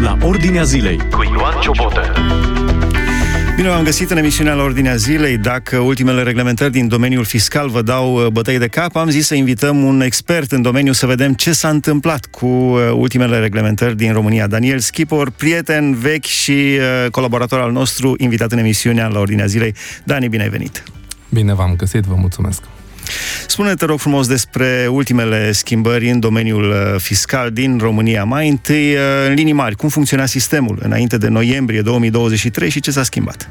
la Ordinea Zilei cu Ioan Ciobotă. Bine v-am găsit în emisiunea la Ordinea Zilei. Dacă ultimele reglementări din domeniul fiscal vă dau uh, bătăi de cap, am zis să invităm un expert în domeniu să vedem ce s-a întâmplat cu uh, ultimele reglementări din România. Daniel Schipor, prieten vechi și uh, colaborator al nostru, invitat în emisiunea la Ordinea Zilei. Dani, bine ai venit! Bine v-am găsit, vă mulțumesc! Spune-te, rog frumos, despre ultimele schimbări în domeniul uh, fiscal din România. Mai întâi, uh, în linii mari, cum funcționa sistemul înainte de noiembrie 2023 și ce s-a schimbat?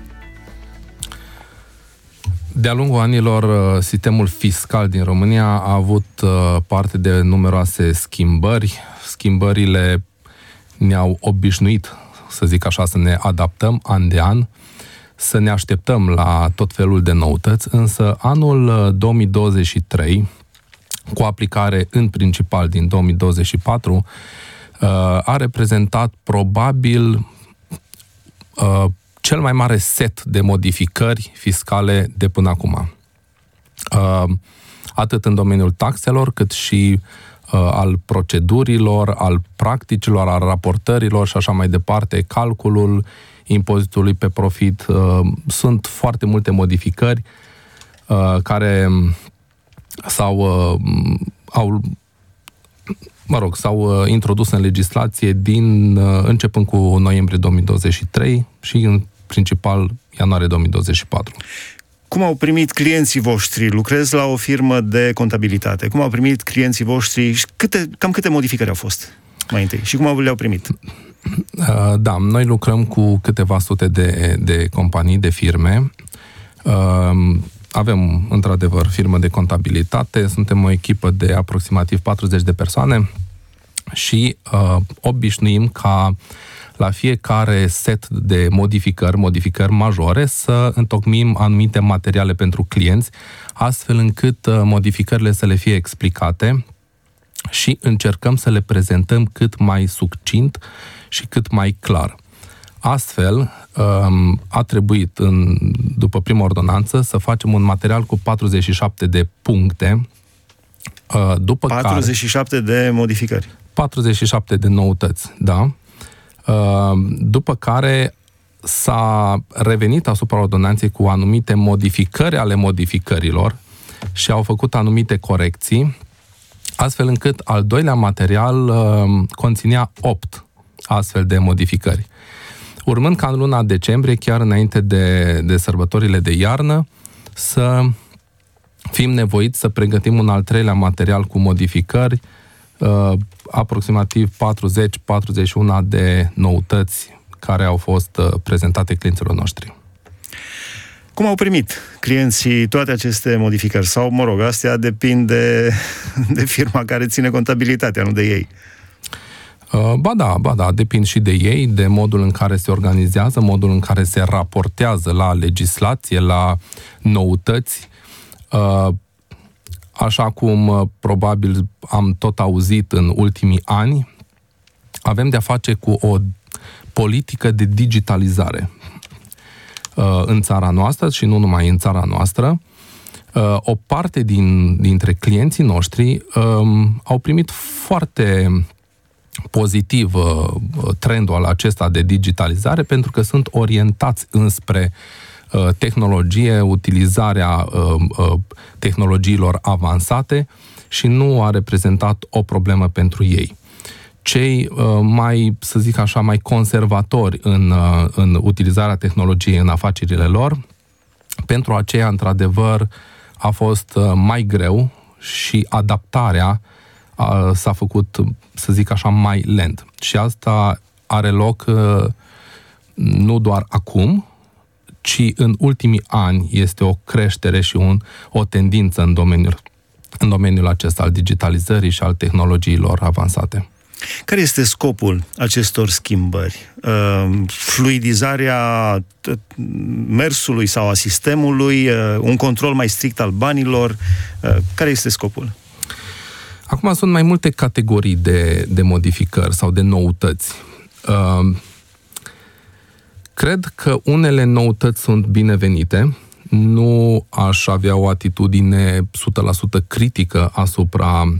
De-a lungul anilor, uh, sistemul fiscal din România a avut parte de numeroase schimbări. Schimbările ne-au obișnuit, să zic așa, să ne adaptăm an de an să ne așteptăm la tot felul de noutăți, însă anul 2023, uh, cu aplicare în principal din 2024, uh, a reprezentat probabil uh, cel mai mare set de modificări fiscale de până acum. Atât în domeniul taxelor, cât și al procedurilor, al practicilor, al raportărilor și așa mai departe, calculul impozitului pe profit. Uh, sunt foarte multe modificări uh, care s-au uh, au, mă rog, s-au introdus în legislație din începând cu noiembrie 2023 și în principal ianuarie 2024. Cum au primit clienții voștri? Lucrez la o firmă de contabilitate. Cum au primit clienții voștri și câte, cam câte modificări au fost mai întâi și cum le-au primit? Uh, da, noi lucrăm cu câteva sute de, de companii, de firme. Uh, avem, într-adevăr, firmă de contabilitate, suntem o echipă de aproximativ 40 de persoane și uh, obișnuim ca la fiecare set de modificări, modificări majore, să întocmim anumite materiale pentru clienți, astfel încât uh, modificările să le fie explicate și încercăm să le prezentăm cât mai succint și cât mai clar. Astfel, um, a trebuit, în, după prima ordonanță, să facem un material cu 47 de puncte, uh, după 47 care, de modificări. 47 de noutăți, da. Uh, după care s-a revenit asupra ordonanței cu anumite modificări ale modificărilor și au făcut anumite corecții, astfel încât al doilea material uh, conținea 8 astfel de modificări. Urmând ca în luna decembrie, chiar înainte de, de sărbătorile de iarnă, să fim nevoiți să pregătim un al treilea material cu modificări, uh, aproximativ 40-41 de noutăți care au fost uh, prezentate clienților noștri. Cum au primit clienții toate aceste modificări? Sau, mă rog, astea depind de, de firma care ține contabilitatea, nu de ei. Uh, ba da, ba da, depind și de ei, de modul în care se organizează, modul în care se raportează la legislație, la noutăți. Uh, așa cum uh, probabil am tot auzit în ultimii ani, avem de-a face cu o politică de digitalizare în țara noastră și nu numai în țara noastră. O parte din, dintre clienții noștri um, au primit foarte pozitiv uh, trendul acesta de digitalizare pentru că sunt orientați înspre uh, tehnologie, utilizarea uh, tehnologiilor avansate și nu a reprezentat o problemă pentru ei. Cei mai, să zic așa, mai conservatori în, în utilizarea tehnologiei în afacerile lor, pentru aceea, într-adevăr, a fost mai greu și adaptarea uh, a, s-a făcut, să zic așa, mai lent. Și asta are loc nu doar acum, ci în ultimii ani este o creștere și un, o tendință în domeniul, în domeniul acesta al digitalizării și al tehnologiilor avansate. Care este scopul acestor schimbări? Fluidizarea mersului sau a sistemului, un control mai strict al banilor? Care este scopul? Acum sunt mai multe categorii de, de modificări sau de noutăți. Uh, cred că unele noutăți sunt binevenite. Nu aș avea o atitudine 100% critică asupra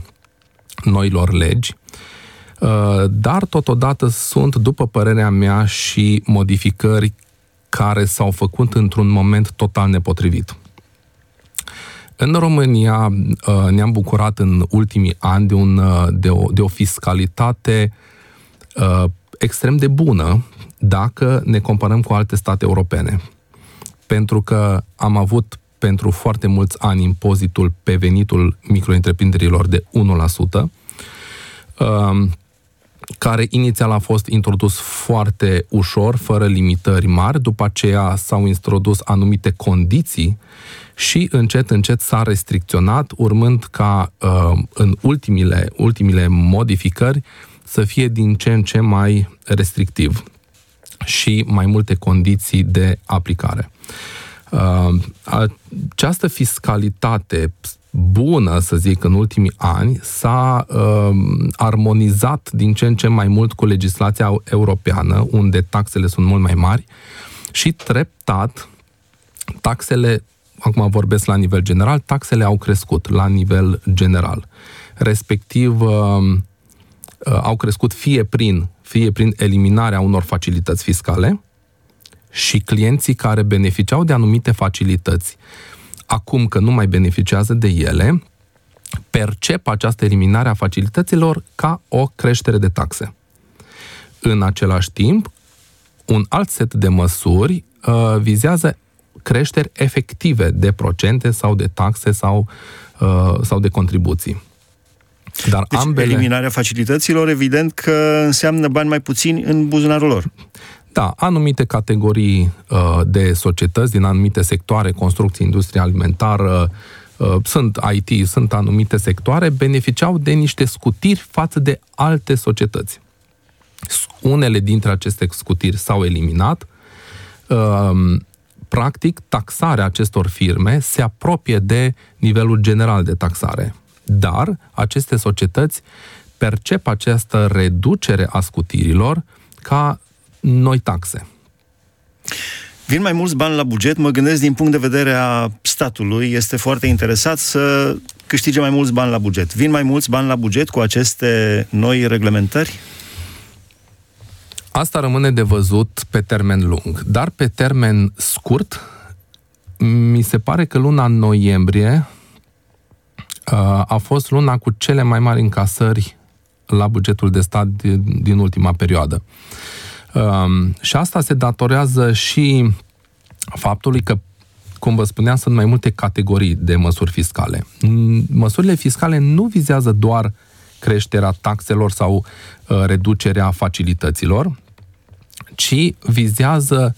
noilor legi. dar totodată sunt, după părerea mea, și modificări care s-au făcut într-un moment total nepotrivit. În România ne-am bucurat în ultimii ani de, un, de, o, de o fiscalitate extrem de bună dacă ne comparăm cu alte state europene. Pentru că am avut pentru foarte mulți ani impozitul pe venitul micro-întreprinderilor de 1%, um, care inițial a fost introdus foarte ușor, fără limitări mari, după aceea s-au introdus anumite condiții și încet, încet s-a restricționat, urmând ca uh, în ultimile, ultimile modificări să fie din ce în ce mai restrictiv și mai multe condiții de aplicare. Uh, această fiscalitate bună, să zic, în ultimii ani, s-a uh, armonizat din ce în ce mai mult cu legislația europeană, unde taxele sunt mult mai mari și treptat taxele, acum vorbesc la nivel general, taxele au crescut la nivel general. Respectiv, uh, uh, au crescut fie prin, fie prin eliminarea unor facilități fiscale, și clienții care beneficiau de anumite facilități, acum că nu mai beneficiază de ele, percep această eliminare a facilităților ca o creștere de taxe. În același timp, un alt set de măsuri uh, vizează creșteri efective de procente sau de taxe sau, uh, sau de contribuții. Dar deci ambele... eliminarea facilităților, evident că înseamnă bani mai puțini în buzunarul lor. Da, anumite categorii uh, de societăți din anumite sectoare, construcție, industrie alimentară, uh, sunt IT, sunt anumite sectoare, beneficiau de niște scutiri față de alte societăți. Unele dintre aceste scutiri s-au eliminat. Uh, practic, taxarea acestor firme se apropie de nivelul general de taxare. Dar aceste societăți percep această reducere a scutirilor ca noi taxe. Vin mai mulți bani la buget, mă gândesc din punct de vedere a statului, este foarte interesat să câștige mai mulți bani la buget. Vin mai mulți bani la buget cu aceste noi reglementări? Asta rămâne de văzut pe termen lung, dar pe termen scurt, mi se pare că luna noiembrie uh, a fost luna cu cele mai mari încasări la bugetul de stat din ultima perioadă. Um, și asta se datorează și faptului că cum vă spuneam, sunt mai multe categorii de măsuri fiscale. Măsurile fiscale nu vizează doar creșterea taxelor sau uh, reducerea facilităților, ci vizează,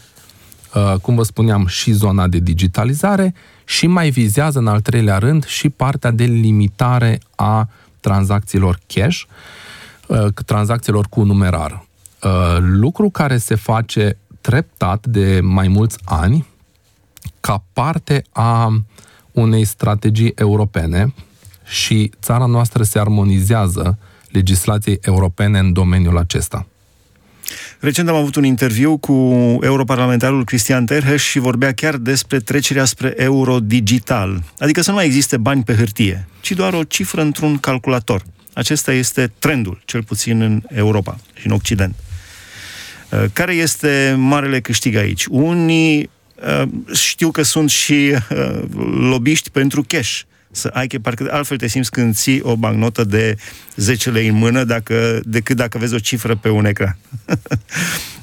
uh, cum vă spuneam, și zona de digitalizare și mai vizează, în al treilea rând, și partea de limitare a tranzacțiilor cash, uh, tranzacțiilor cu numerar. Uh, lucru care se face treptat de mai mulți ani ca parte a unei strategii europene și țara noastră se armonizează legislației europene în domeniul acesta. Recent am avut un interviu cu europarlamentarul Cristian Terheș și vorbea chiar despre trecerea spre euro digital, adică să nu mai existe bani pe hârtie, ci doar o cifră într-un calculator. Acesta este trendul, cel puțin în Europa și în Occident. Uh, care este marele câștig aici? Unii uh, știu că sunt și uh, lobiști pentru cash. Să ai, parcă altfel te simți când ții o bancnotă de 10 lei în mână dacă, decât dacă vezi o cifră pe un ecran.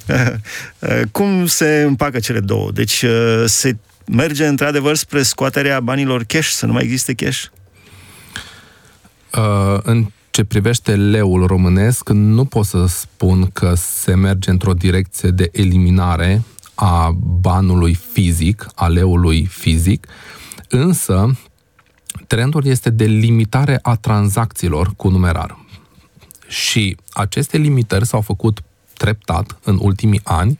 Cum se împacă cele două? Deci se merge într-adevăr spre scoaterea banilor cash, să nu mai existe cash? Uh, în ce privește leul românesc, nu pot să spun că se merge într-o direcție de eliminare a banului fizic, a leului fizic, însă trendul este de limitare a tranzacțiilor cu numerar. Și aceste limitări s-au făcut treptat în ultimii ani,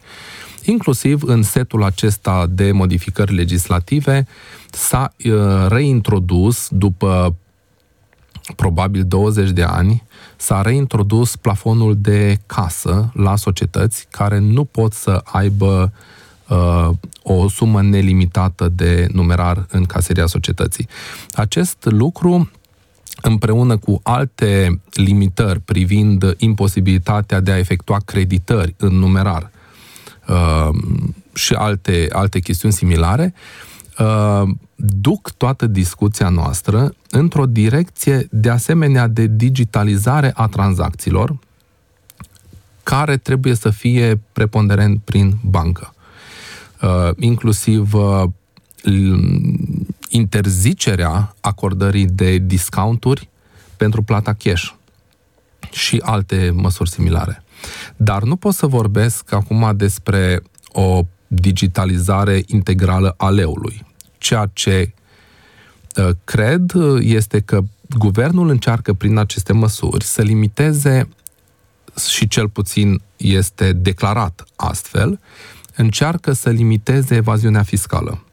inclusiv în setul acesta de modificări legislative s-a uh, reintrodus după probabil 20 de ani, s-a reintrodus plafonul de casă la societăți care nu pot să aibă uh, o sumă nelimitată de numerar în caseria societății. Acest lucru împreună cu alte limitări privind imposibilitatea de a efectua creditări în numerar uh, și alte, alte chestiuni similare, uh, duc toată discuția noastră într-o direcție de asemenea de digitalizare a tranzacțiilor, care trebuie să fie preponderent prin bancă. Uh, inclusiv uh, interzicerea acordării de discounturi pentru plata cash și alte măsuri similare. Dar nu pot să vorbesc acum despre o digitalizare integrală a leului. Ceea ce uh, cred este că guvernul încearcă prin aceste măsuri să limiteze și cel puțin este declarat astfel, încearcă să limiteze evaziunea fiscală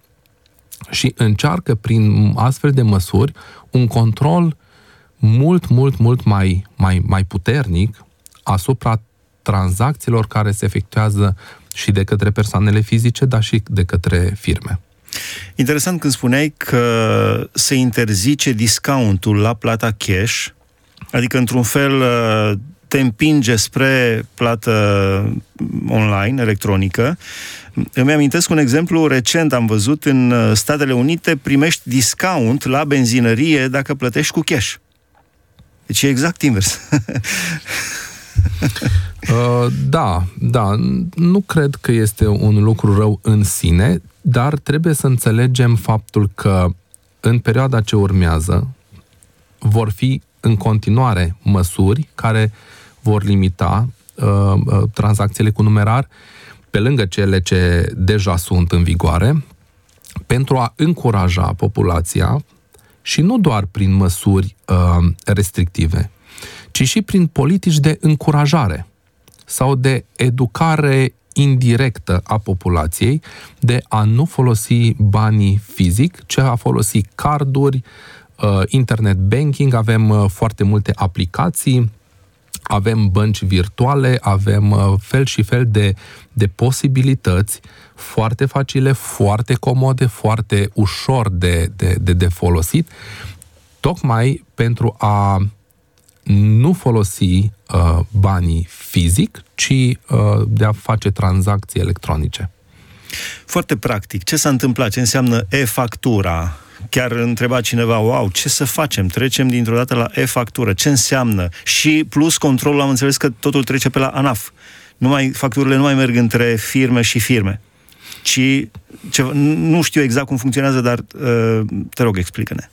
și încearcă prin astfel de măsuri un control mult, mult, mult mai, mai, mai puternic asupra tranzacțiilor care se efectuează și de către persoanele fizice, dar și de către firme. Interesant când spuneai că se interzice discountul la plata cash, adică într-un fel te împinge spre plată online, electronică. Îmi amintesc un exemplu recent, am văzut în uh, Statele Unite, primești discount la benzinărie dacă plătești cu cash. Deci e exact invers. uh, da, da. Nu cred că este un lucru rău în sine, dar trebuie să înțelegem faptul că în perioada ce urmează vor fi în continuare măsuri care vor limita uh, uh, tranzacțiile cu numerar pe lângă cele ce deja sunt în vigoare, pentru a încuraja populația și nu doar prin măsuri uh, restrictive, ci și prin politici de încurajare sau de educare indirectă a populației de a nu folosi banii fizic, ci a folosi carduri, uh, internet banking, avem uh, foarte multe aplicații avem bănci virtuale, avem uh, fel și fel de, de posibilități foarte facile, foarte comode, foarte ușor de, de, de, de folosit, tocmai pentru a nu folosi uh, banii fizic, ci uh, de a face tranzacții electronice. Foarte practic, ce s-a întâmplat? Ce înseamnă e-factura? Chiar întreba cineva, wow, ce să facem? Trecem dintr-o dată la e-factură. Ce înseamnă? Și plus controlul, am înțeles că totul trece pe la ANAF. Nu mai, facturile nu mai merg între firme și firme. Ci, ceva, nu știu exact cum funcționează, dar uh, te rog, explică-ne.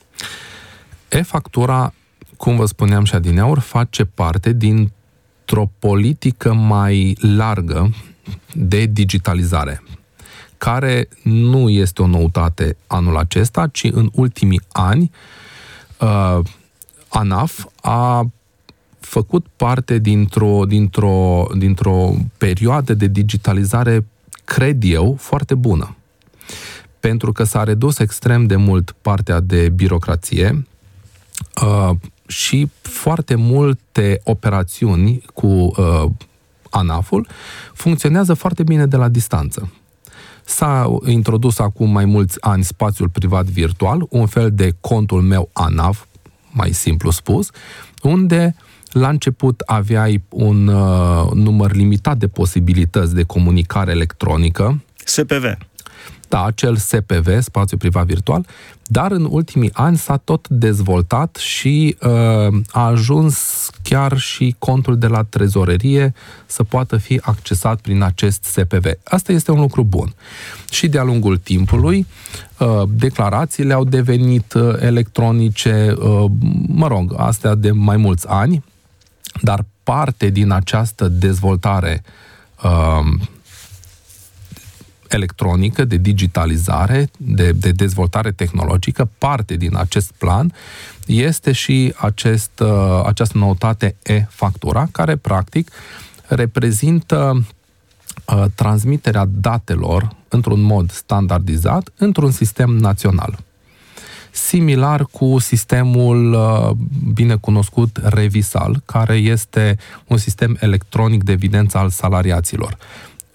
E-factura, cum vă spuneam și adineaur, face parte dintr-o politică mai largă de digitalizare care nu este o noutate anul acesta, ci în ultimii ani uh, ANAF a făcut parte dintr-o, dintr-o, dintr-o perioadă de digitalizare, cred eu, foarte bună. Pentru că s-a redus extrem de mult partea de birocrație uh, și foarte multe operațiuni cu uh, ANAF-ul funcționează foarte bine de la distanță. S-a introdus acum mai mulți ani spațiul privat virtual, un fel de contul meu ANAV, mai simplu spus, unde la început aveai un uh, număr limitat de posibilități de comunicare electronică. SPV. Da, acel SPV, spațiu privat virtual, dar în ultimii ani s-a tot dezvoltat și uh, a ajuns chiar și contul de la trezorerie să poată fi accesat prin acest SPV. Asta este un lucru bun. Și de-a lungul timpului, uh, declarațiile au devenit uh, electronice, uh, mă rog, astea de mai mulți ani, dar parte din această dezvoltare uh, electronică, de digitalizare, de, de dezvoltare tehnologică, parte din acest plan este și acest, uh, această noutate e-factura, care practic reprezintă uh, transmiterea datelor într-un mod standardizat într-un sistem național. Similar cu sistemul uh, bine cunoscut Revisal, care este un sistem electronic de evidență al salariaților.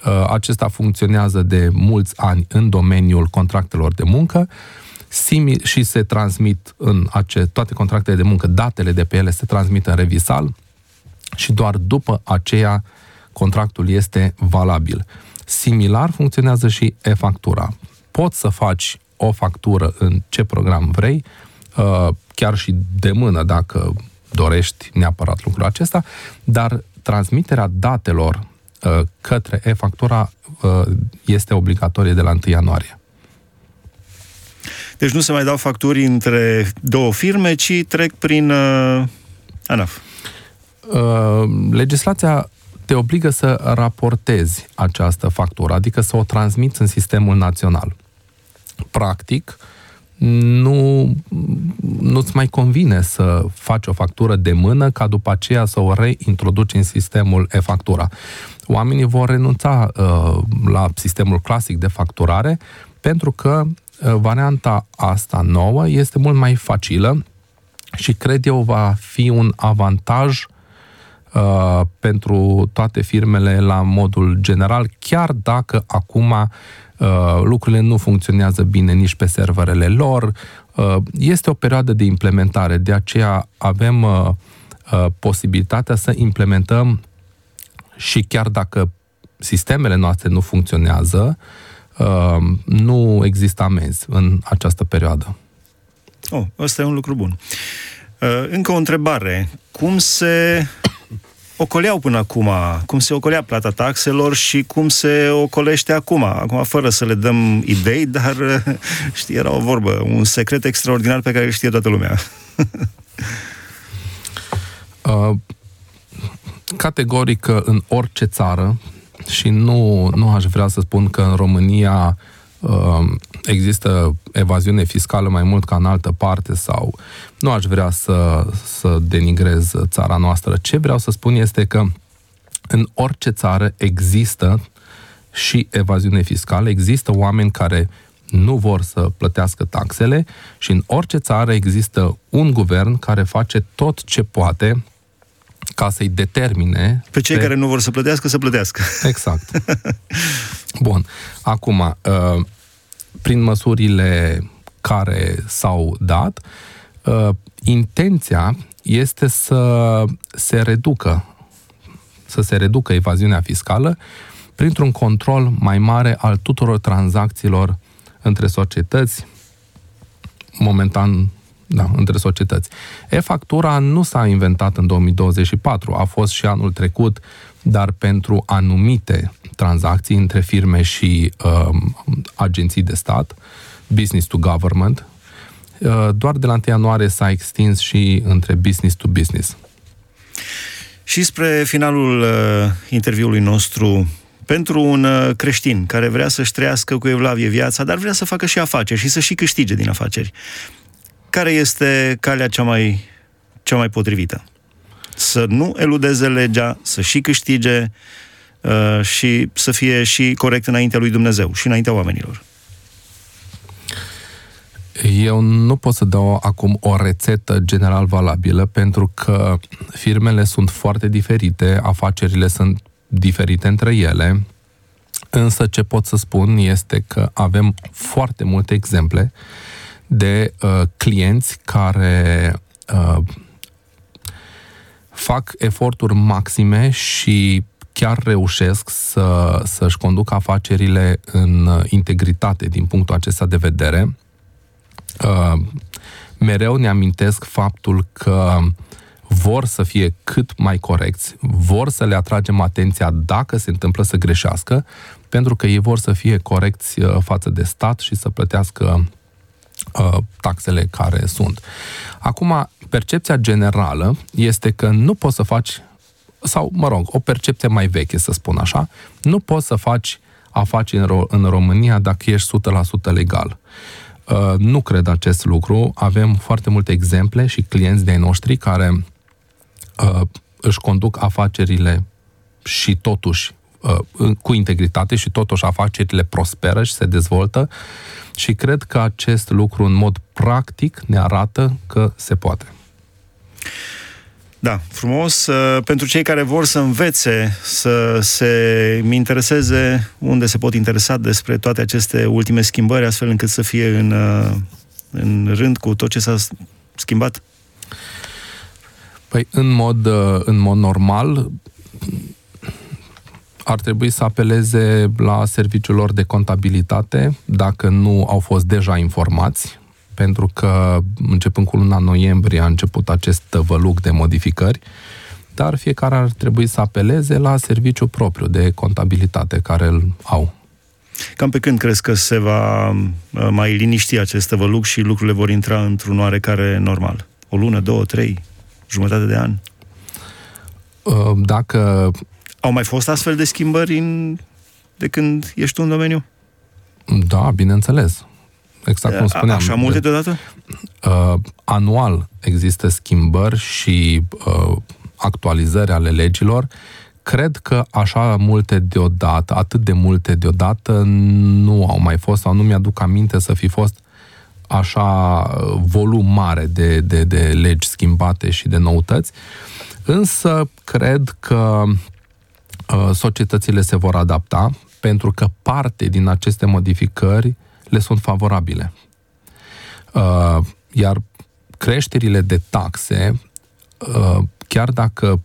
Uh, acesta funcționează de mulți ani în domeniul contractelor de muncă. Simi- și se transmit în ace- toate contractele de muncă, datele de pe ele se transmit în revisal și doar după aceea contractul este valabil. Similar funcționează și e-factura. Poți să faci o factură în ce program vrei, uh, chiar și de mână dacă dorești neapărat lucrul acesta, dar transmiterea datelor uh, către e-factura uh, este obligatorie de la 1 ianuarie. Deci nu se mai dau facturi între două firme, ci trec prin uh, ANAF. Uh, legislația te obligă să raportezi această factură, adică să o transmiți în sistemul național. Practic, nu, nu-ți mai convine să faci o factură de mână ca după aceea să o reintroduci în sistemul e-factura. Oamenii vor renunța uh, la sistemul clasic de facturare pentru că uh, varianta asta nouă este mult mai facilă și cred eu va fi un avantaj uh, pentru toate firmele la modul general, chiar dacă acum uh, lucrurile nu funcționează bine nici pe serverele lor. Uh, este o perioadă de implementare, de aceea avem uh, uh, posibilitatea să implementăm și chiar dacă sistemele noastre nu funcționează, uh, nu există amenzi în această perioadă. Oh, ăsta e un lucru bun. Uh, încă o întrebare. Cum se ocoleau până acum, cum se ocolea plata taxelor și cum se ocolește acum. Acum, fără să le dăm idei, dar, știi, era o vorbă, un secret extraordinar pe care îl știe toată lumea. uh, categoric în orice țară, și nu, nu aș vrea să spun că în România uh, există evaziune fiscală mai mult ca în altă parte sau nu aș vrea să, să denigrez țara noastră. Ce vreau să spun este că în orice țară există și evaziune fiscală, există oameni care nu vor să plătească taxele și în orice țară există un guvern care face tot ce poate ca să-i determine... Pe cei pe... care nu vor să plătească, să plătească. Exact. Bun. Acum, uh, prin măsurile care s-au dat, uh, intenția este să se reducă să se reducă evaziunea fiscală printr-un control mai mare al tuturor tranzacțiilor între societăți, momentan da, între societăți. E-factura nu s-a inventat în 2024, a fost și anul trecut, dar pentru anumite tranzacții între firme și uh, agenții de stat, business to government, uh, doar de la 1 ianuarie s-a extins și între business to business. Și spre finalul uh, interviului nostru, pentru un uh, creștin care vrea să-și trăiască cu evlavie viața, dar vrea să facă și afaceri și să și câștige din afaceri, care este calea cea mai, cea mai potrivită? Să nu eludeze legea, să și câștige uh, și să fie și corect înaintea lui Dumnezeu și înaintea oamenilor. Eu nu pot să dau acum o rețetă general valabilă pentru că firmele sunt foarte diferite, afacerile sunt diferite între ele, însă ce pot să spun este că avem foarte multe exemple de uh, clienți care uh, fac eforturi maxime și chiar reușesc să, să-și conducă afacerile în integritate din punctul acesta de vedere. Uh, mereu ne amintesc faptul că vor să fie cât mai corecți, vor să le atragem atenția dacă se întâmplă să greșească, pentru că ei vor să fie corecți uh, față de stat și să plătească uh, taxele care sunt. Acum, percepția generală este că nu poți să faci, sau, mă rog, o percepție mai veche, să spun așa, nu poți să faci afaceri în, Ro- în România dacă ești 100% legal. Uh, nu cred acest lucru. Avem foarte multe exemple și clienți de-ai noștri care uh, își conduc afacerile și totuși uh, cu integritate și totuși afacerile prosperă și se dezvoltă și cred că acest lucru în mod practic ne arată că se poate. Da, frumos. Uh, pentru cei care vor să învețe, să se intereseze unde se pot interesa despre toate aceste ultime schimbări, astfel încât să fie în, uh, în rând cu tot ce s-a schimbat? Păi, în mod, uh, în mod normal, ar trebui să apeleze la serviciul lor de contabilitate dacă nu au fost deja informați, pentru că începând cu luna noiembrie a început acest văluc de modificări, dar fiecare ar trebui să apeleze la serviciul propriu de contabilitate care îl au. Cam pe când crezi că se va uh, mai liniști acest văluc și lucrurile vor intra într-un oarecare normal? O lună, două, trei, jumătate de an? Uh, dacă... Au mai fost astfel de schimbări în... de când ești tu în domeniu? Da, bineînțeles. Exact cum spuneam. Așa multe deodată? Uh, anual există schimbări și uh, actualizări ale legilor. Cred că așa multe deodată, atât de multe deodată, nu au mai fost sau nu mi-aduc aminte să fi fost așa uh, volum mare de, de, de legi schimbate și de noutăți. Însă cred că uh, societățile se vor adapta pentru că parte din aceste modificări le sunt favorabile. Uh, iar creșterile de taxe, uh, chiar dacă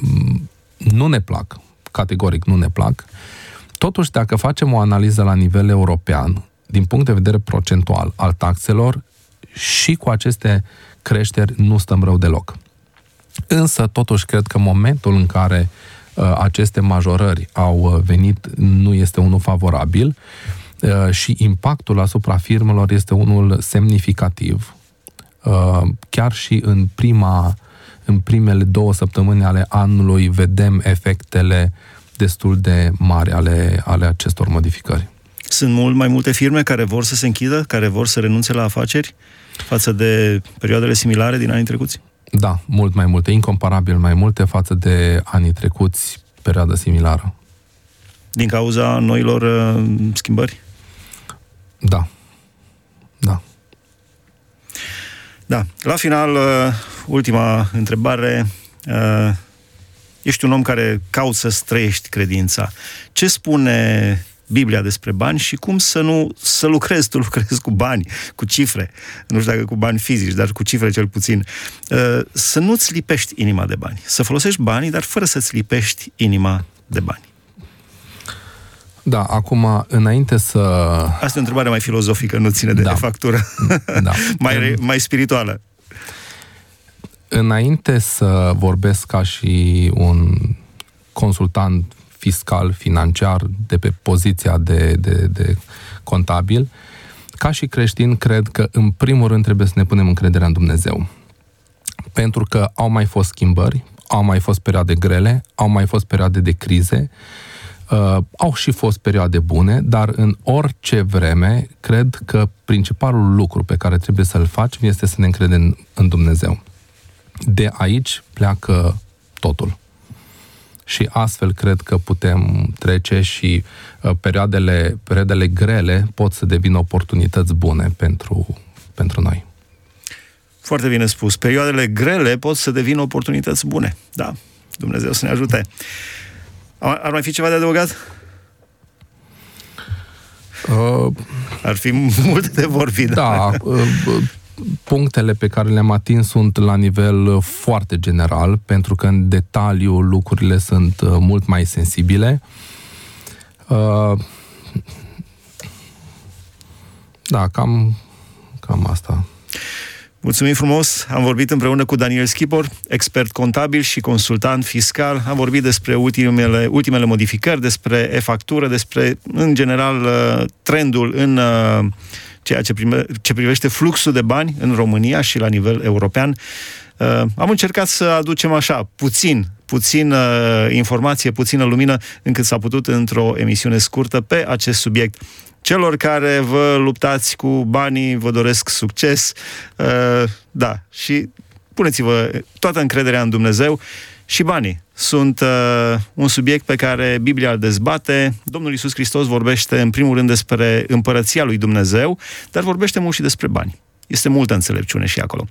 mm, nu ne plac, categoric nu ne plac, totuși dacă facem o analiză la nivel european, din punct de vedere procentual al taxelor, și cu aceste creșteri nu stăm rău deloc. Însă, totuși, cred că momentul în care uh, aceste majorări au uh, venit nu este unul favorabil uh, și impactul asupra firmelor este unul semnificativ. Uh, chiar și în prima în primele două săptămâni ale anului vedem efectele destul de mari ale, ale acestor modificări. Sunt mult mai multe firme care vor să se închidă, care vor să renunțe la afaceri față de perioadele similare din anii trecuți? Da, mult mai multe, incomparabil mai multe față de anii trecuți, perioada similară. Din cauza noilor uh, schimbări? Da. Da. Da. La final, uh, ultima întrebare. Uh, ești un om care cauți să străiești credința. Ce spune Biblia despre bani și cum să nu să lucrezi, tu lucrezi cu bani, cu cifre, nu știu dacă cu bani fizici, dar cu cifre cel puțin, uh, să nu-ți lipești inima de bani, să folosești banii, dar fără să-ți lipești inima de bani. Da, acum, înainte să... Asta e o întrebare mai filozofică, nu ține de da. factură. Da. mai, mai spirituală. Înainte să vorbesc ca și un consultant fiscal, financiar, de pe poziția de, de, de contabil, ca și creștin, cred că în primul rând trebuie să ne punem încrederea în Dumnezeu. Pentru că au mai fost schimbări, au mai fost perioade grele, au mai fost perioade de crize, uh, au și fost perioade bune, dar în orice vreme, cred că principalul lucru pe care trebuie să-l facem este să ne încredem în Dumnezeu. De aici pleacă totul și astfel cred că putem trece și uh, perioadele, perioadele grele pot să devină oportunități bune pentru, pentru noi. Foarte bine spus. Perioadele grele pot să devină oportunități bune. Da, Dumnezeu să ne ajute. Ar mai fi ceva de adăugat? Uh, Ar fi mult de vorbit. Da, uh, punctele pe care le-am atins sunt la nivel uh, foarte general, pentru că în detaliu lucrurile sunt uh, mult mai sensibile. Uh, da, cam, cam asta. Mulțumim frumos! Am vorbit împreună cu Daniel Schipor, expert contabil și consultant fiscal. Am vorbit despre ultimele, ultimele modificări, despre e-factură, despre, în general, trendul în ceea ce, prime, ce privește fluxul de bani în România și la nivel european. Uh, am încercat să aducem așa, puțin, puțin uh, informație, puțină lumină, încât s-a putut într-o emisiune scurtă pe acest subiect. Celor care vă luptați cu banii, vă doresc succes, uh, da, și puneți-vă toată încrederea în Dumnezeu și banii sunt uh, un subiect pe care Biblia îl dezbate. Domnul Iisus Hristos vorbește în primul rând despre împărăția lui Dumnezeu, dar vorbește mult și despre bani. Este multă înțelepciune și acolo.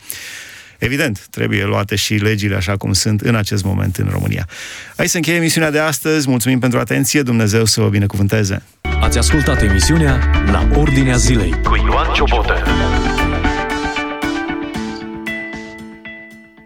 Evident, trebuie luate și legile așa cum sunt în acest moment în România. Aici se încheie emisiunea de astăzi. Mulțumim pentru atenție. Dumnezeu să vă binecuvânteze. Ați ascultat emisiunea La Ordinea Zilei cu Ioan Ciobotă.